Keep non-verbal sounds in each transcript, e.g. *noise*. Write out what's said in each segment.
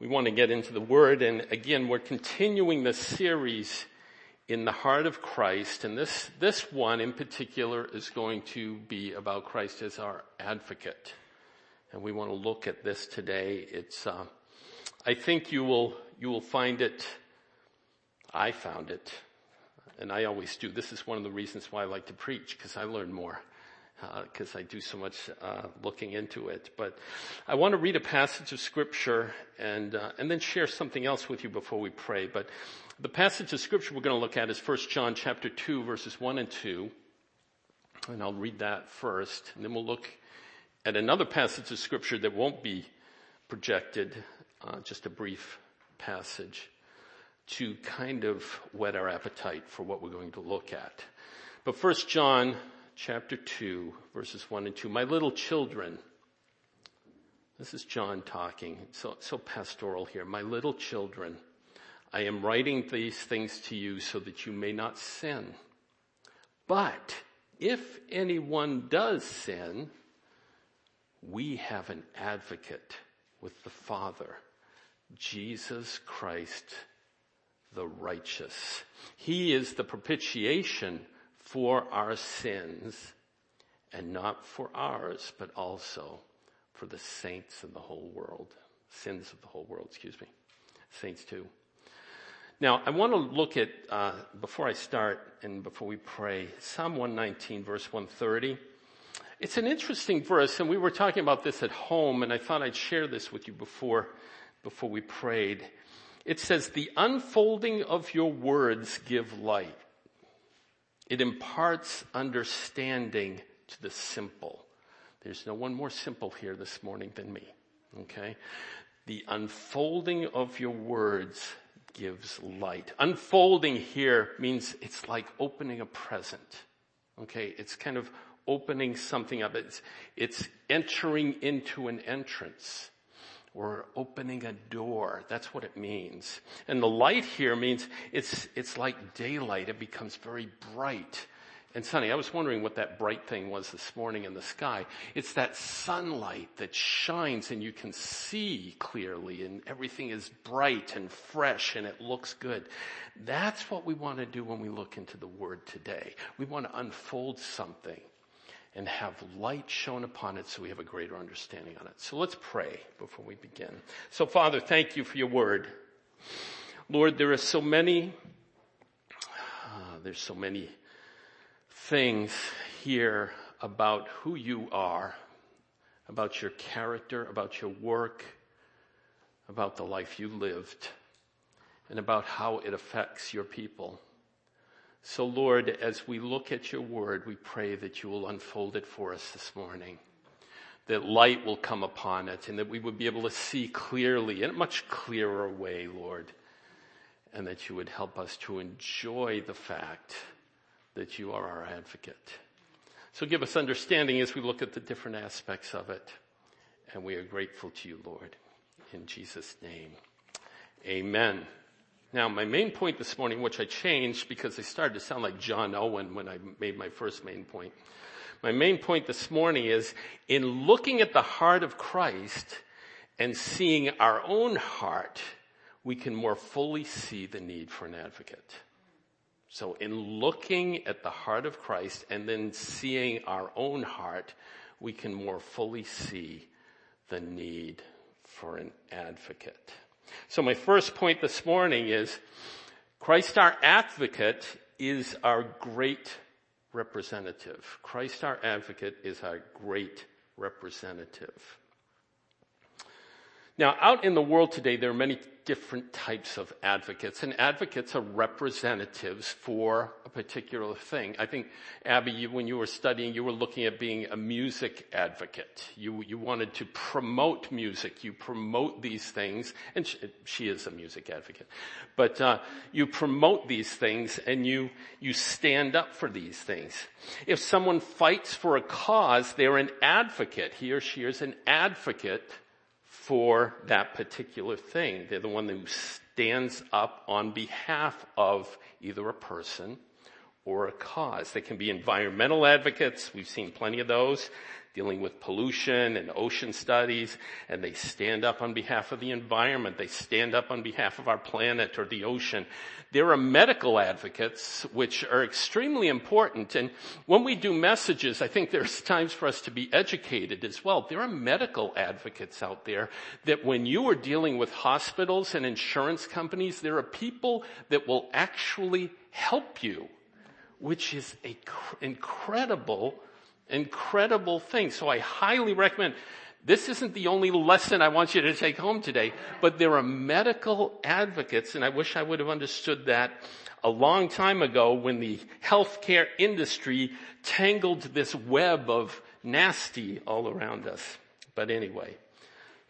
We want to get into the Word, and again, we're continuing the series in the heart of Christ, and this, this one in particular is going to be about Christ as our advocate. And we want to look at this today. It's, uh, I think you will, you will find it, I found it, and I always do. This is one of the reasons why I like to preach, because I learn more because uh, I do so much uh, looking into it. But I want to read a passage of scripture and uh, and then share something else with you before we pray. But the passage of scripture we're going to look at is 1 John chapter 2 verses 1 and 2. And I'll read that first and then we'll look at another passage of scripture that won't be projected, uh, just a brief passage to kind of whet our appetite for what we're going to look at. But first John chapter 2, verses 1 and 2. My little children, this is John talking, so, so pastoral here. My little children, I am writing these things to you so that you may not sin. But if anyone does sin, we have an advocate with the Father, Jesus Christ the righteous. He is the propitiation for our sins and not for ours, but also for the saints of the whole world. Sins of the whole world, excuse me. Saints too. Now, I want to look at, uh, before I start and before we pray, Psalm 119 verse 130. It's an interesting verse and we were talking about this at home and I thought I'd share this with you before, before we prayed. It says, the unfolding of your words give light. It imparts understanding to the simple. There's no one more simple here this morning than me. Okay? The unfolding of your words gives light. Unfolding here means it's like opening a present. Okay? It's kind of opening something up. It's, it's entering into an entrance or opening a door. That's what it means. And the light here means it's, it's like daylight. It becomes very bright and sunny. I was wondering what that bright thing was this morning in the sky. It's that sunlight that shines and you can see clearly and everything is bright and fresh and it looks good. That's what we want to do when we look into the Word today. We want to unfold something and have light shown upon it so we have a greater understanding on it. So let's pray before we begin. So Father, thank you for your word. Lord, there are so many, uh, there's so many things here about who you are, about your character, about your work, about the life you lived, and about how it affects your people. So Lord, as we look at your word, we pray that you will unfold it for us this morning. That light will come upon it and that we would be able to see clearly in a much clearer way, Lord. And that you would help us to enjoy the fact that you are our advocate. So give us understanding as we look at the different aspects of it. And we are grateful to you, Lord. In Jesus' name. Amen. Now, my main point this morning, which I changed because I started to sound like John Owen when I made my first main point. My main point this morning is in looking at the heart of Christ and seeing our own heart, we can more fully see the need for an advocate. So in looking at the heart of Christ and then seeing our own heart, we can more fully see the need for an advocate. So my first point this morning is Christ our advocate is our great representative. Christ our advocate is our great representative. Now, out in the world today, there are many different types of advocates, and advocates are representatives for a particular thing. I think, Abby, you, when you were studying, you were looking at being a music advocate. You, you wanted to promote music. You promote these things, and she, she is a music advocate. But uh, you promote these things, and you you stand up for these things. If someone fights for a cause, they're an advocate. He or she is an advocate for that particular thing. They're the one who stands up on behalf of either a person or a cause. They can be environmental advocates. We've seen plenty of those. Dealing with pollution and ocean studies, and they stand up on behalf of the environment. They stand up on behalf of our planet or the ocean. There are medical advocates, which are extremely important. And when we do messages, I think there's times for us to be educated as well. There are medical advocates out there that when you are dealing with hospitals and insurance companies, there are people that will actually help you, which is a cr- incredible incredible thing. So I highly recommend, this isn't the only lesson I want you to take home today, but there are medical advocates, and I wish I would have understood that a long time ago when the healthcare industry tangled this web of nasty all around us. But anyway,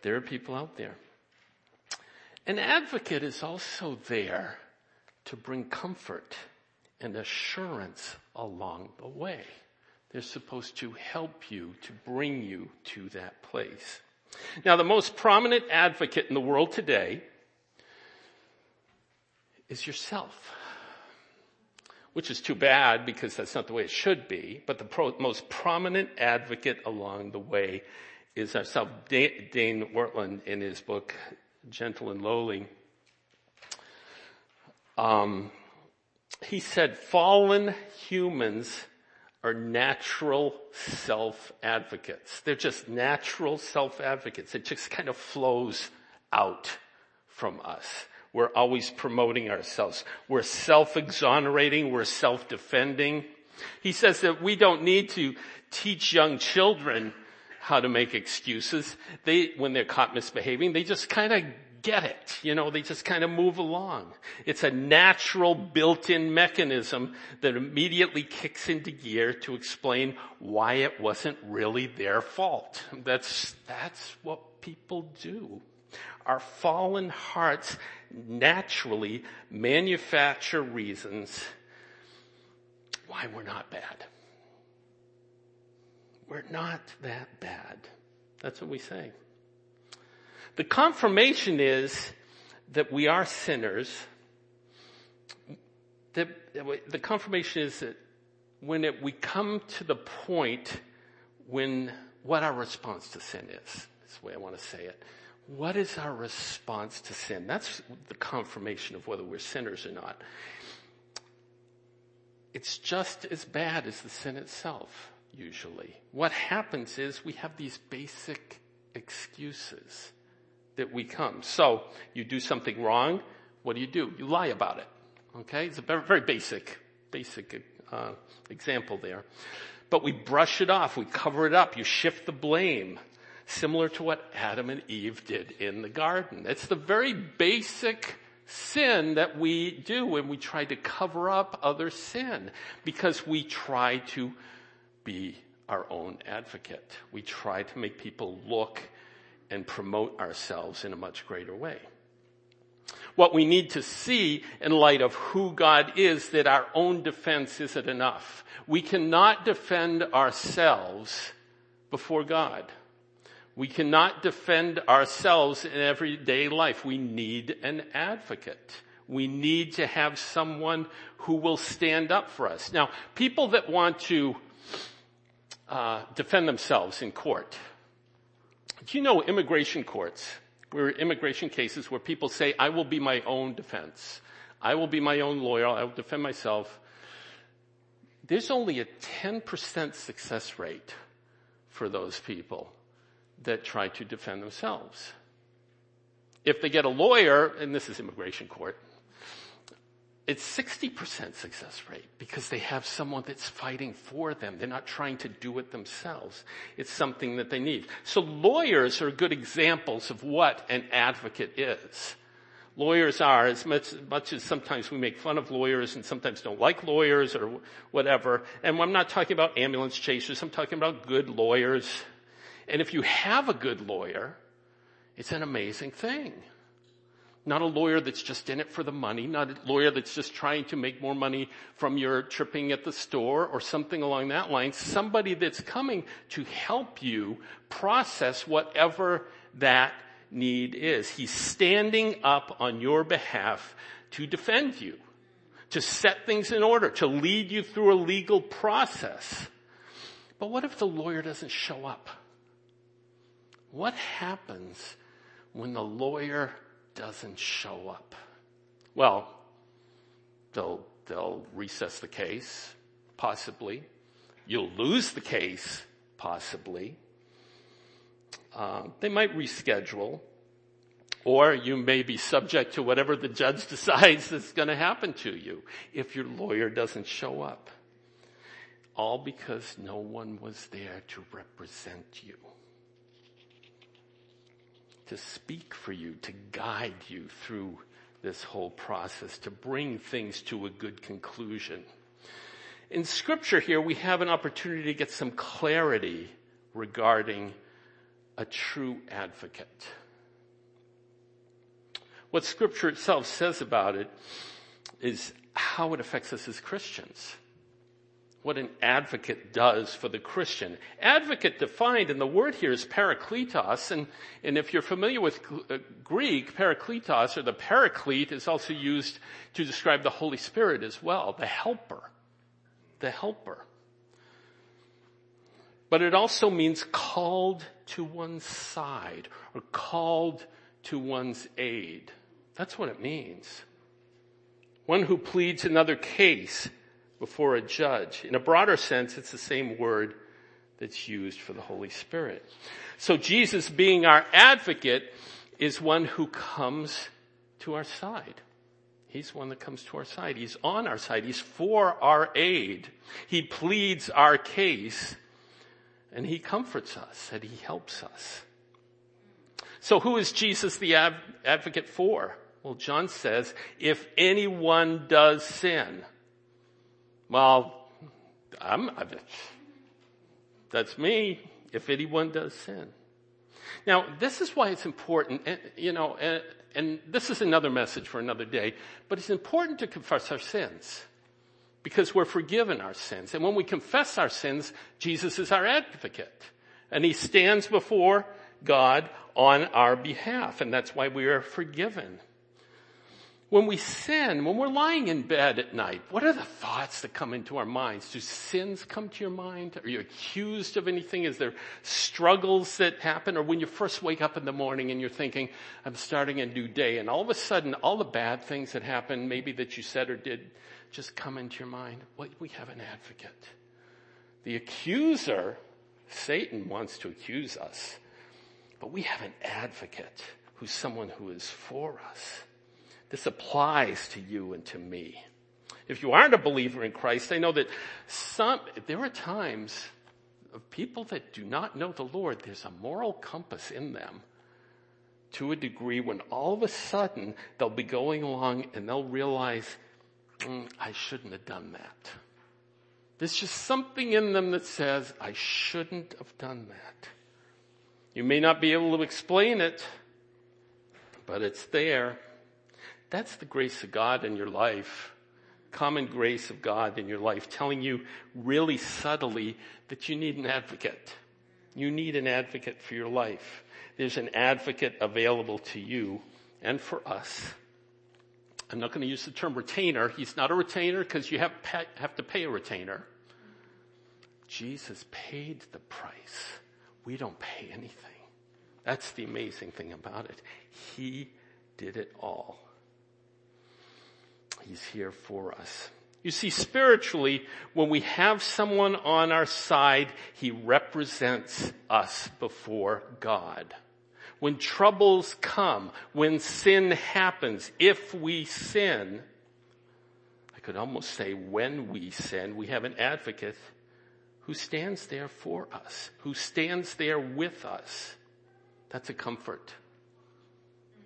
there are people out there. An advocate is also there to bring comfort and assurance along the way. They're supposed to help you, to bring you to that place. Now, the most prominent advocate in the world today is yourself. Which is too bad because that's not the way it should be, but the pro- most prominent advocate along the way is ourself. Dane Ortlund, in his book, Gentle and Lowly, um, he said, fallen humans are natural self-advocates. They're just natural self-advocates. It just kind of flows out from us. We're always promoting ourselves. We're self-exonerating. We're self-defending. He says that we don't need to teach young children how to make excuses. They, when they're caught misbehaving, they just kind of get it. You know, they just kind of move along. It's a natural built-in mechanism that immediately kicks into gear to explain why it wasn't really their fault. That's, that's what people do. Our fallen hearts naturally manufacture reasons why we're not bad. We're not that bad. That's what we say. The confirmation is that we are sinners. The, the confirmation is that when it, we come to the point when what our response to sin is. That's the way I want to say it. What is our response to sin? That's the confirmation of whether we're sinners or not. It's just as bad as the sin itself, usually. What happens is we have these basic excuses that we come. So you do something wrong. What do you do? You lie about it. Okay. It's a very, basic, basic, uh, example there. But we brush it off. We cover it up. You shift the blame. Similar to what Adam and Eve did in the garden. It's the very basic sin that we do when we try to cover up other sin because we try to be our own advocate. We try to make people look and promote ourselves in a much greater way. What we need to see in light of who God is that our own defense isn't enough. We cannot defend ourselves before God. We cannot defend ourselves in everyday life. We need an advocate. We need to have someone who will stand up for us. Now, people that want to uh, defend themselves in court, do you know immigration courts, where immigration cases where people say, I will be my own defense. I will be my own lawyer. I will defend myself. There's only a 10% success rate for those people that try to defend themselves. If they get a lawyer, and this is immigration court, it's 60% success rate because they have someone that's fighting for them. They're not trying to do it themselves. It's something that they need. So lawyers are good examples of what an advocate is. Lawyers are, as much, much, as sometimes we make fun of lawyers and sometimes don't like lawyers or whatever, and I'm not talking about ambulance chasers, I'm talking about good lawyers. And if you have a good lawyer, it's an amazing thing. Not a lawyer that's just in it for the money, not a lawyer that's just trying to make more money from your tripping at the store or something along that line. Somebody that's coming to help you process whatever that need is. He's standing up on your behalf to defend you, to set things in order, to lead you through a legal process. But what if the lawyer doesn't show up? What happens when the lawyer doesn't show up? Well, they'll, they'll recess the case, possibly. You'll lose the case, possibly. Uh, they might reschedule. Or you may be subject to whatever the judge *laughs* decides is going to happen to you if your lawyer doesn't show up. All because no one was there to represent you. To speak for you, to guide you through this whole process, to bring things to a good conclusion. In scripture here, we have an opportunity to get some clarity regarding a true advocate. What scripture itself says about it is how it affects us as Christians. What an advocate does for the Christian. Advocate defined in the word here is parakletos, and, and if you're familiar with uh, Greek, parakletos or the paraclete is also used to describe the Holy Spirit as well, the helper. The helper. But it also means called to one's side or called to one's aid. That's what it means. One who pleads another case before a judge. In a broader sense, it's the same word that's used for the Holy Spirit. So Jesus being our advocate is one who comes to our side. He's one that comes to our side. He's on our side. He's for our aid. He pleads our case and he comforts us and he helps us. So who is Jesus the advocate for? Well, John says, if anyone does sin, well, I'm, that's me, if anyone does sin. Now, this is why it's important, you know, and, and this is another message for another day, but it's important to confess our sins because we're forgiven our sins. And when we confess our sins, Jesus is our advocate. And he stands before God on our behalf. And that's why we are forgiven. When we sin, when we're lying in bed at night, what are the thoughts that come into our minds? Do sins come to your mind? Are you accused of anything? Is there struggles that happen? Or when you first wake up in the morning and you're thinking, I'm starting a new day, and all of a sudden, all the bad things that happen, maybe that you said or did, just come into your mind? Well, we have an advocate. The accuser, Satan wants to accuse us, but we have an advocate who's someone who is for us. This applies to you and to me. If you aren't a believer in Christ, I know that some, there are times of people that do not know the Lord, there's a moral compass in them to a degree when all of a sudden they'll be going along and they'll realize, mm, I shouldn't have done that. There's just something in them that says, I shouldn't have done that. You may not be able to explain it, but it's there. That's the grace of God in your life. Common grace of God in your life telling you really subtly that you need an advocate. You need an advocate for your life. There's an advocate available to you and for us. I'm not going to use the term retainer. He's not a retainer because you have, have to pay a retainer. Jesus paid the price. We don't pay anything. That's the amazing thing about it. He did it all. He's here for us. You see, spiritually, when we have someone on our side, he represents us before God. When troubles come, when sin happens, if we sin, I could almost say when we sin, we have an advocate who stands there for us, who stands there with us. That's a comfort.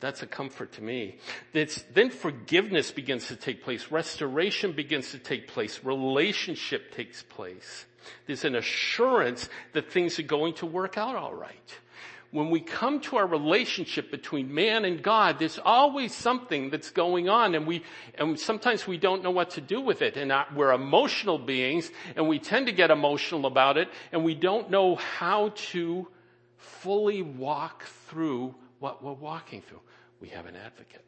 That's a comfort to me. It's, then forgiveness begins to take place. Restoration begins to take place. Relationship takes place. There's an assurance that things are going to work out all right. When we come to our relationship between man and God, there's always something that's going on and we, and sometimes we don't know what to do with it. And we're emotional beings and we tend to get emotional about it and we don't know how to fully walk through what we're walking through. We have an advocate.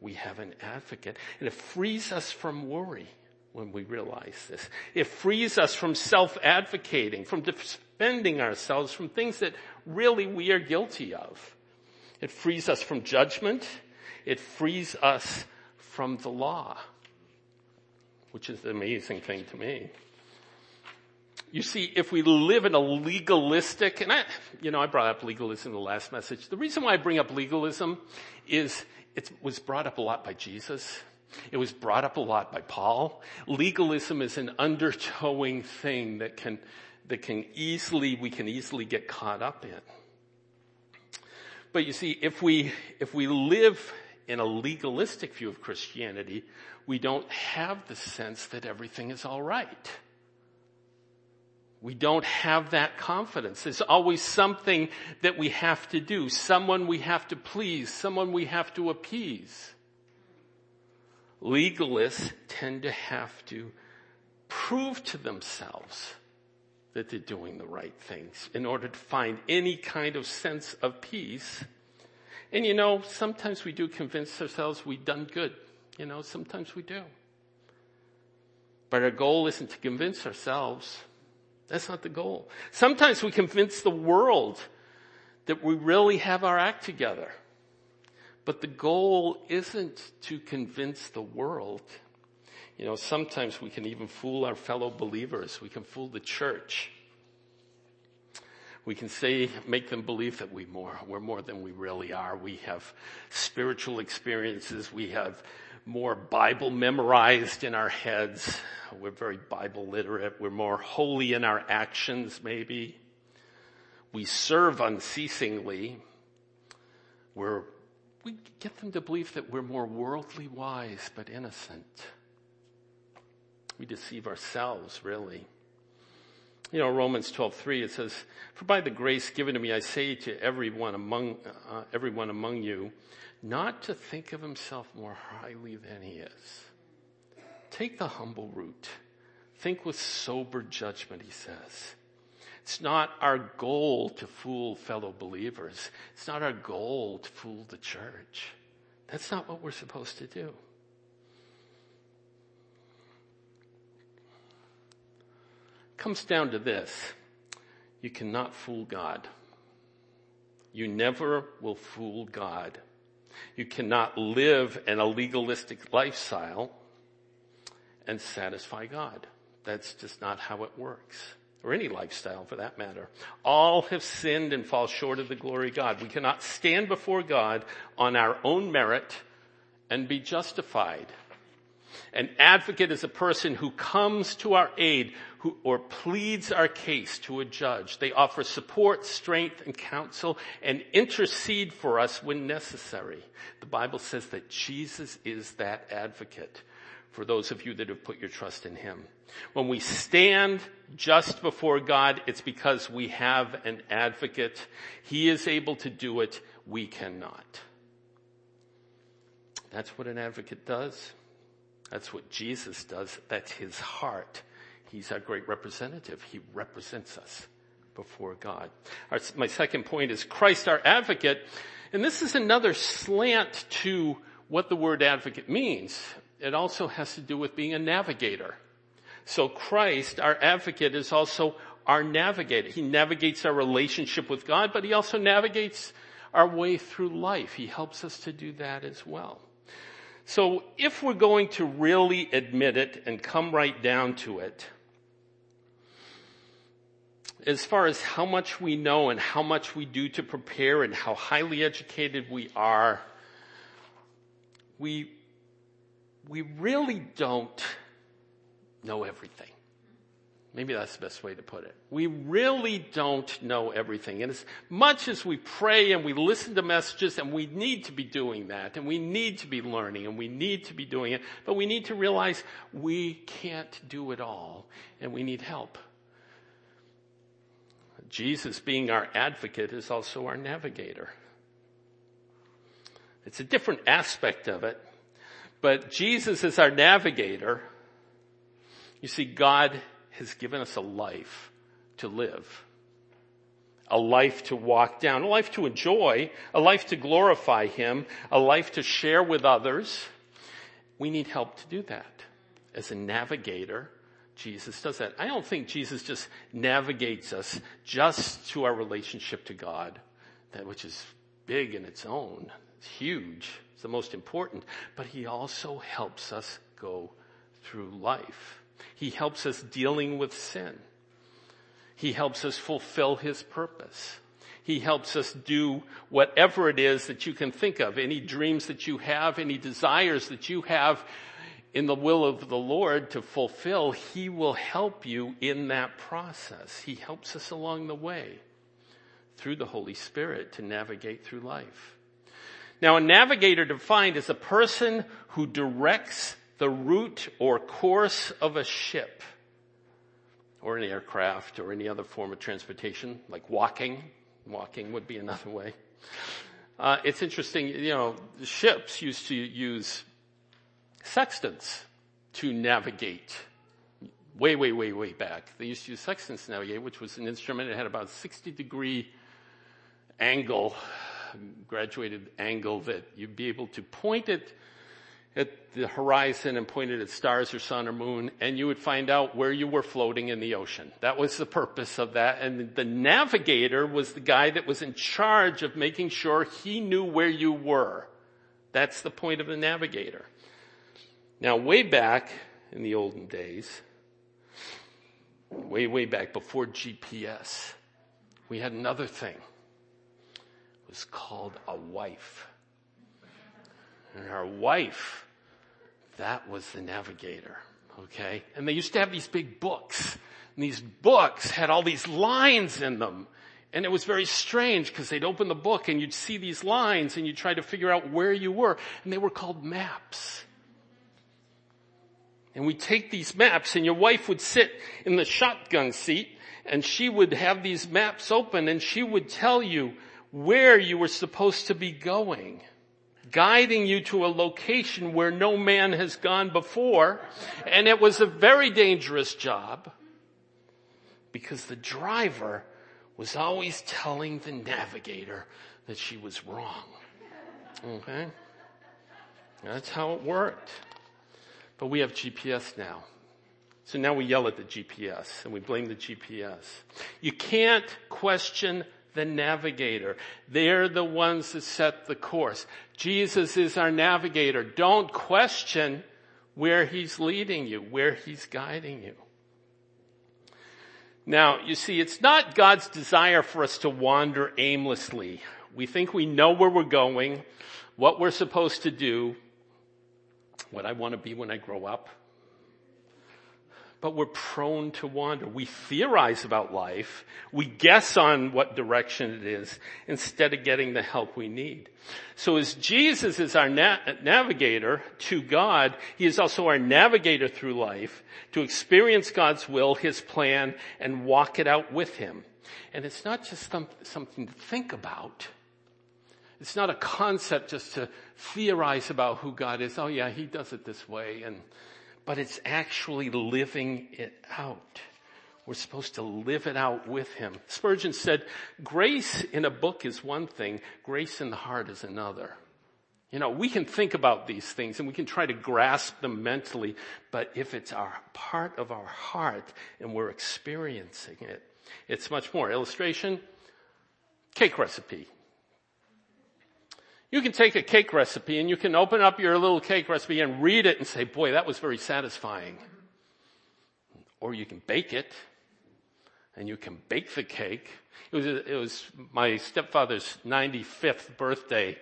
We have an advocate. And it frees us from worry. when we realize this. It frees us from self-advocating, from defending ourselves from things that really we are guilty of. It frees us from judgment. It frees us from the law, which is an amazing thing to me. You see, if we live in a legalistic, and I, you know, I brought up legalism in the last message. The reason why I bring up legalism is it was brought up a lot by Jesus. It was brought up a lot by Paul. Legalism is an undertowing thing that can, that can easily, we can easily get caught up in. But you see, if we, if we live in a legalistic view of Christianity, we don't have the sense that everything is alright. We don't have that confidence. There's always something that we have to do, someone we have to please, someone we have to appease. Legalists tend to have to prove to themselves that they're doing the right things in order to find any kind of sense of peace. And you know, sometimes we do convince ourselves we've done good. You know, sometimes we do. But our goal isn't to convince ourselves that's not the goal. Sometimes we convince the world that we really have our act together. But the goal isn't to convince the world. You know, sometimes we can even fool our fellow believers. We can fool the church. We can say, make them believe that we more, we're more than we really are. We have spiritual experiences. We have more Bible memorized in our heads. We're very Bible literate. We're more holy in our actions, maybe. We serve unceasingly. We're, we get them to believe that we're more worldly wise but innocent. We deceive ourselves, really. You know, Romans 12:3 it says, "For by the grace given to me I say to everyone among uh, everyone among you, not to think of himself more highly than he is. Take the humble route. Think with sober judgment, he says. It's not our goal to fool fellow believers. It's not our goal to fool the church. That's not what we're supposed to do. Comes down to this. You cannot fool God. You never will fool God. You cannot live in a legalistic lifestyle and satisfy God. That's just not how it works. Or any lifestyle for that matter. All have sinned and fall short of the glory of God. We cannot stand before God on our own merit and be justified. An advocate is a person who comes to our aid who, or pleads our case to a judge. They offer support, strength, and counsel and intercede for us when necessary. The Bible says that Jesus is that advocate for those of you that have put your trust in Him. When we stand just before God, it's because we have an advocate. He is able to do it. We cannot. That's what an advocate does. That's what Jesus does. That's his heart. He's our great representative. He represents us before God. Our, my second point is Christ our advocate. And this is another slant to what the word advocate means. It also has to do with being a navigator. So Christ, our advocate, is also our navigator. He navigates our relationship with God, but he also navigates our way through life. He helps us to do that as well. So if we're going to really admit it and come right down to it, as far as how much we know and how much we do to prepare and how highly educated we are, we, we really don't know everything. Maybe that's the best way to put it. We really don't know everything. And as much as we pray and we listen to messages and we need to be doing that and we need to be learning and we need to be doing it, but we need to realize we can't do it all and we need help. Jesus being our advocate is also our navigator. It's a different aspect of it, but Jesus is our navigator. You see, God has given us a life to live. A life to walk down, a life to enjoy, a life to glorify Him, a life to share with others. We need help to do that. as a navigator, Jesus does that. I don't think Jesus just navigates us just to our relationship to God, that which is big in its own. It's huge. It's the most important. But he also helps us go through life. He helps us dealing with sin. He helps us fulfill his purpose. He helps us do whatever it is that you can think of, any dreams that you have, any desires that you have in the will of the Lord to fulfill, He will help you in that process. He helps us along the way through the Holy Spirit to navigate through life. Now a navigator defined as a person who directs the route or course of a ship or an aircraft or any other form of transportation, like walking. Walking would be another way. Uh, it's interesting, you know, ships used to use sextants to navigate. Way, way, way, way back. They used to use sextants to navigate, which was an instrument that had about 60 degree angle, graduated angle that you'd be able to point it at the horizon and point it at stars or sun or moon and you would find out where you were floating in the ocean. That was the purpose of that. And the navigator was the guy that was in charge of making sure he knew where you were. That's the point of the navigator. Now, way back in the olden days, way, way back before GPS, we had another thing. It was called a wife. And our wife, that was the navigator. Okay? And they used to have these big books. And these books had all these lines in them. And it was very strange because they'd open the book and you'd see these lines and you'd try to figure out where you were. And they were called maps. And we take these maps and your wife would sit in the shotgun seat and she would have these maps open and she would tell you where you were supposed to be going, guiding you to a location where no man has gone before. And it was a very dangerous job because the driver was always telling the navigator that she was wrong. Okay? That's how it worked. But we have GPS now. So now we yell at the GPS and we blame the GPS. You can't question the navigator. They're the ones that set the course. Jesus is our navigator. Don't question where he's leading you, where he's guiding you. Now, you see, it's not God's desire for us to wander aimlessly. We think we know where we're going, what we're supposed to do, what I want to be when I grow up. But we're prone to wander. We theorize about life. We guess on what direction it is instead of getting the help we need. So as Jesus is our na- navigator to God, He is also our navigator through life to experience God's will, His plan, and walk it out with Him. And it's not just something to think about. It's not a concept just to theorize about who God is. Oh yeah, He does it this way. And, but it's actually living it out. We're supposed to live it out with Him. Spurgeon said, grace in a book is one thing, grace in the heart is another. You know, we can think about these things and we can try to grasp them mentally, but if it's our part of our heart and we're experiencing it, it's much more. Illustration, cake recipe. You can take a cake recipe and you can open up your little cake recipe and read it and say, boy, that was very satisfying. Or you can bake it and you can bake the cake. It was, it was my stepfather's 95th birthday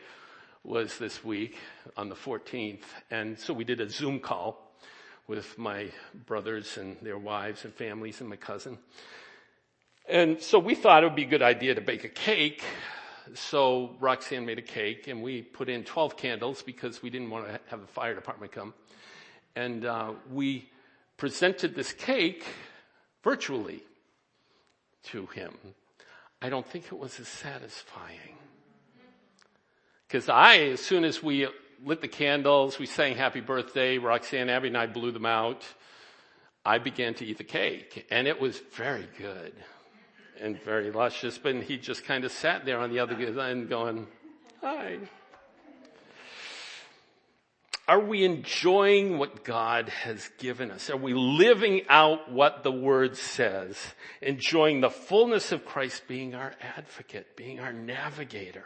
was this week on the 14th. And so we did a Zoom call with my brothers and their wives and families and my cousin. And so we thought it would be a good idea to bake a cake so Roxanne made a cake and we put in 12 candles because we didn't want to have the fire department come. And uh, we presented this cake virtually to him. I don't think it was as satisfying. Because I, as soon as we lit the candles, we sang happy birthday, Roxanne, Abby and I blew them out. I began to eat the cake and it was very good and very luscious, but he just kind of sat there on the other end going, hi. are we enjoying what God has given us? Are we living out what the word says? Enjoying the fullness of Christ being our advocate, being our navigator?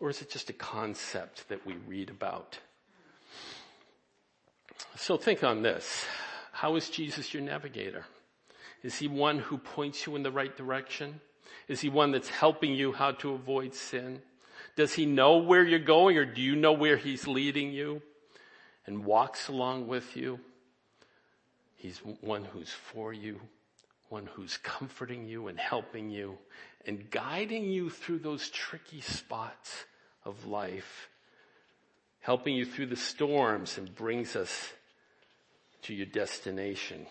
Or is it just a concept that we read about? So think on this. How is Jesus your navigator? Is he one who points you in the right direction? Is he one that's helping you how to avoid sin? Does he know where you're going or do you know where he's leading you and walks along with you? He's one who's for you, one who's comforting you and helping you and guiding you through those tricky spots of life, helping you through the storms and brings us to your destination.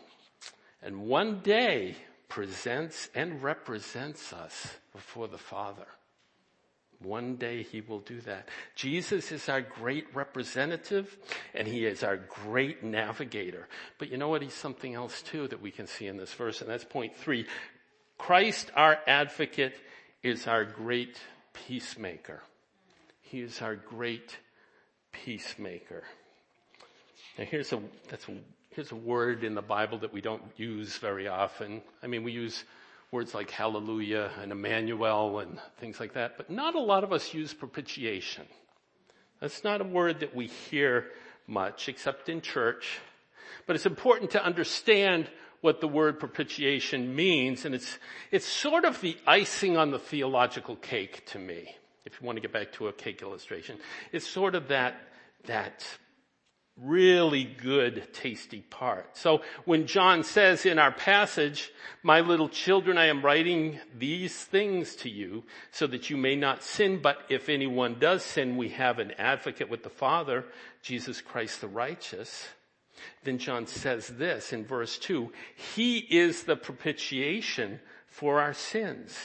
And one day presents and represents us before the Father. One day he will do that. Jesus is our great representative and he is our great navigator. But you know what? He's something else too that we can see in this verse and that's point three. Christ, our advocate, is our great peacemaker. He is our great peacemaker. Now here's a, that's a, here's a word in the Bible that we don't use very often. I mean, we use words like hallelujah and Emmanuel and things like that, but not a lot of us use propitiation. That's not a word that we hear much except in church, but it's important to understand what the word propitiation means and it's, it's sort of the icing on the theological cake to me. If you want to get back to a cake illustration, it's sort of that, that really good, tasty part. So when John says in our passage, my little children, I am writing these things to you so that you may not sin, but if anyone does sin, we have an advocate with the Father, Jesus Christ the righteous. Then John says this in verse two, he is the propitiation for our sins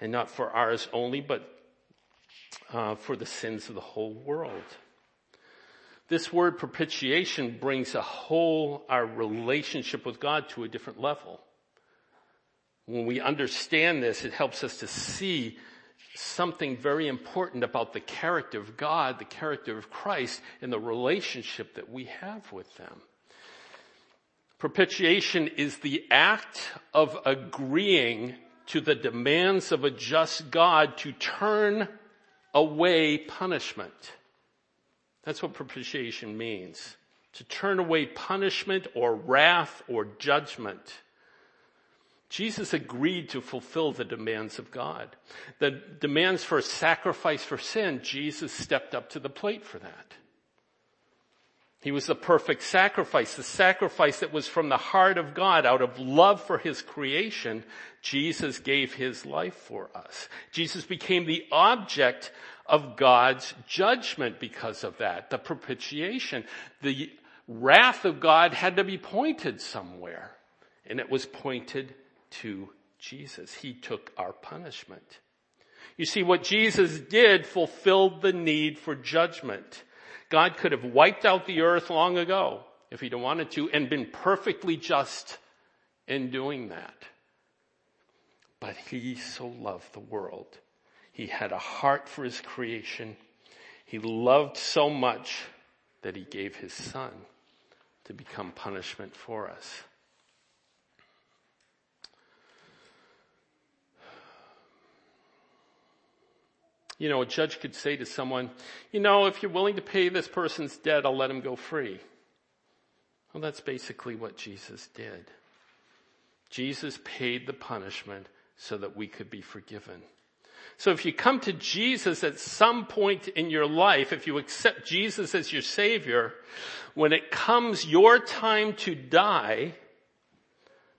and not for ours only, but uh, for the sins of the whole world. This word propitiation brings a whole, our relationship with God to a different level. When we understand this, it helps us to see something very important about the character of God, the character of Christ, and the relationship that we have with them. Propitiation is the act of agreeing to the demands of a just God to turn away punishment. That's what propitiation means. To turn away punishment or wrath or judgment. Jesus agreed to fulfill the demands of God. The demands for sacrifice for sin, Jesus stepped up to the plate for that. He was the perfect sacrifice, the sacrifice that was from the heart of God out of love for his creation. Jesus gave his life for us. Jesus became the object of God's judgment because of that. The propitiation, the wrath of God had to be pointed somewhere. And it was pointed to Jesus. He took our punishment. You see, what Jesus did fulfilled the need for judgment. God could have wiped out the earth long ago if he'd wanted to and been perfectly just in doing that. But he so loved the world he had a heart for his creation. He loved so much that he gave his son to become punishment for us. You know, a judge could say to someone, you know, if you're willing to pay this person's debt, I'll let him go free. Well, that's basically what Jesus did. Jesus paid the punishment so that we could be forgiven. So if you come to Jesus at some point in your life, if you accept Jesus as your savior, when it comes your time to die,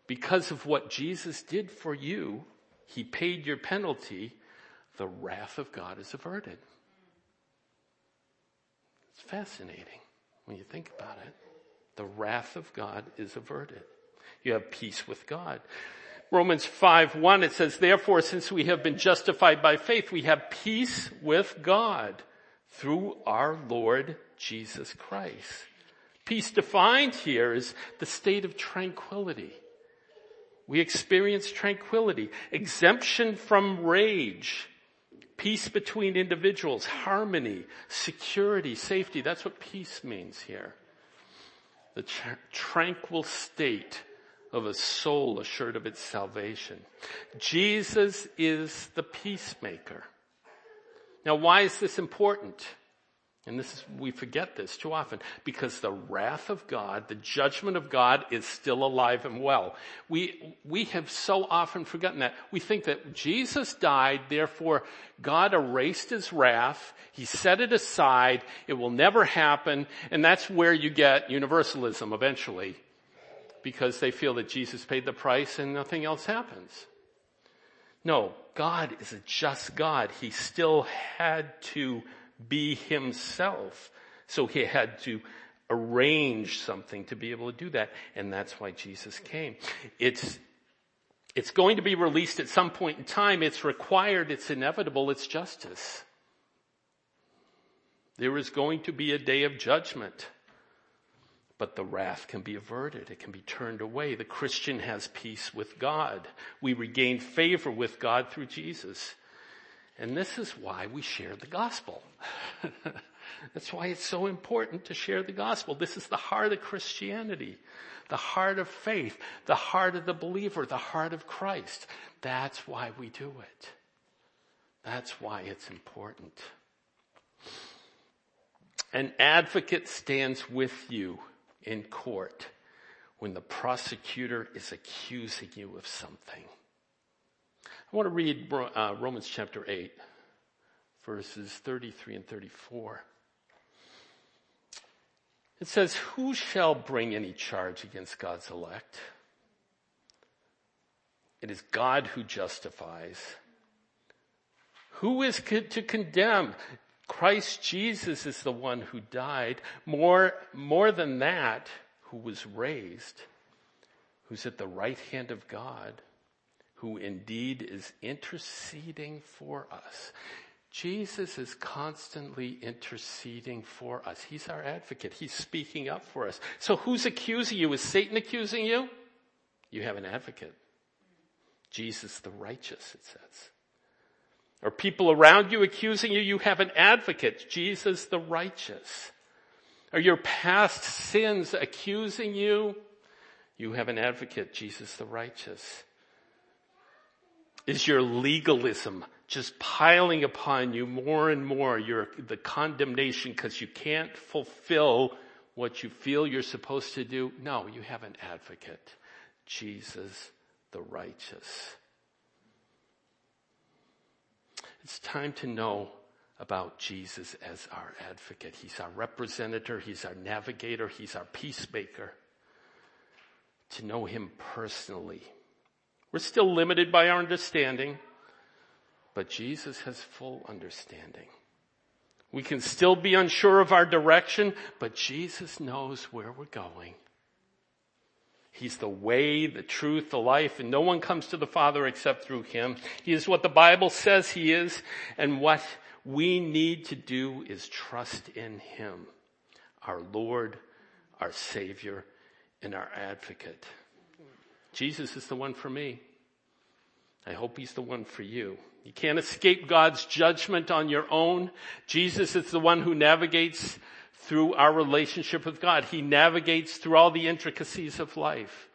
because of what Jesus did for you, he paid your penalty, the wrath of God is averted. It's fascinating when you think about it. The wrath of God is averted. You have peace with God. Romans 5, 1, it says, therefore, since we have been justified by faith, we have peace with God through our Lord Jesus Christ. Peace defined here is the state of tranquility. We experience tranquility, exemption from rage, Peace between individuals, harmony, security, safety. That's what peace means here. The tra- tranquil state of a soul assured of its salvation. Jesus is the peacemaker. Now why is this important? And this is, we forget this too often because the wrath of God, the judgment of God is still alive and well. We, we have so often forgotten that. We think that Jesus died, therefore God erased his wrath. He set it aside. It will never happen. And that's where you get universalism eventually because they feel that Jesus paid the price and nothing else happens. No, God is a just God. He still had to be himself. So he had to arrange something to be able to do that. And that's why Jesus came. It's, it's going to be released at some point in time. It's required. It's inevitable. It's justice. There is going to be a day of judgment. But the wrath can be averted. It can be turned away. The Christian has peace with God. We regain favor with God through Jesus. And this is why we share the gospel. *laughs* That's why it's so important to share the gospel. This is the heart of Christianity, the heart of faith, the heart of the believer, the heart of Christ. That's why we do it. That's why it's important. An advocate stands with you in court when the prosecutor is accusing you of something. I want to read uh, Romans chapter 8, verses 33 and 34. It says, Who shall bring any charge against God's elect? It is God who justifies. Who is to condemn? Christ Jesus is the one who died. More, more than that, who was raised, who's at the right hand of God, who indeed is interceding for us. Jesus is constantly interceding for us. He's our advocate. He's speaking up for us. So who's accusing you? Is Satan accusing you? You have an advocate. Jesus the righteous, it says. Are people around you accusing you? You have an advocate, Jesus the righteous. Are your past sins accusing you? You have an advocate, Jesus the righteous. Is your legalism just piling upon you more and more your, the condemnation because you can't fulfill what you feel you're supposed to do? No, you have an advocate, Jesus the righteous. It's time to know about Jesus as our advocate. He's our representative. He's our navigator. He's our peacemaker. To know him personally. We're still limited by our understanding, but Jesus has full understanding. We can still be unsure of our direction, but Jesus knows where we're going. He's the way, the truth, the life, and no one comes to the Father except through Him. He is what the Bible says He is, and what we need to do is trust in Him, our Lord, our Savior, and our advocate. Jesus is the one for me. I hope He's the one for you. You can't escape God's judgment on your own. Jesus is the one who navigates through our relationship with God. He navigates through all the intricacies of life.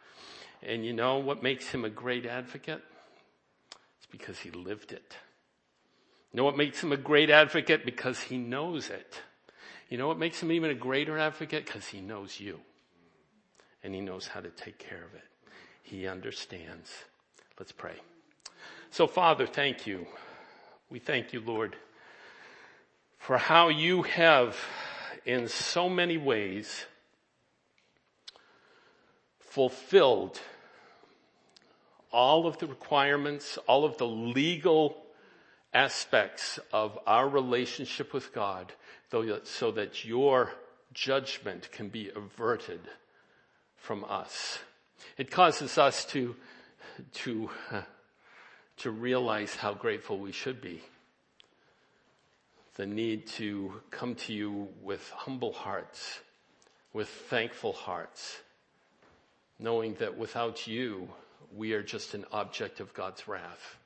And you know what makes him a great advocate? It's because he lived it. You know what makes him a great advocate? Because he knows it. You know what makes him even a greater advocate? Because he knows you. And he knows how to take care of it. He understands. Let's pray. So Father, thank you. We thank you, Lord, for how you have in so many ways fulfilled all of the requirements, all of the legal aspects of our relationship with God so that your judgment can be averted from us. It causes us to, to, *laughs* to realize how grateful we should be the need to come to you with humble hearts, with thankful hearts, knowing that without you, we are just an object of God's wrath.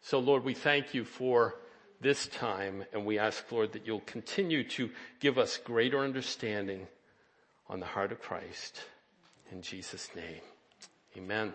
So Lord, we thank you for this time and we ask, Lord, that you'll continue to give us greater understanding on the heart of Christ. In Jesus' name, amen.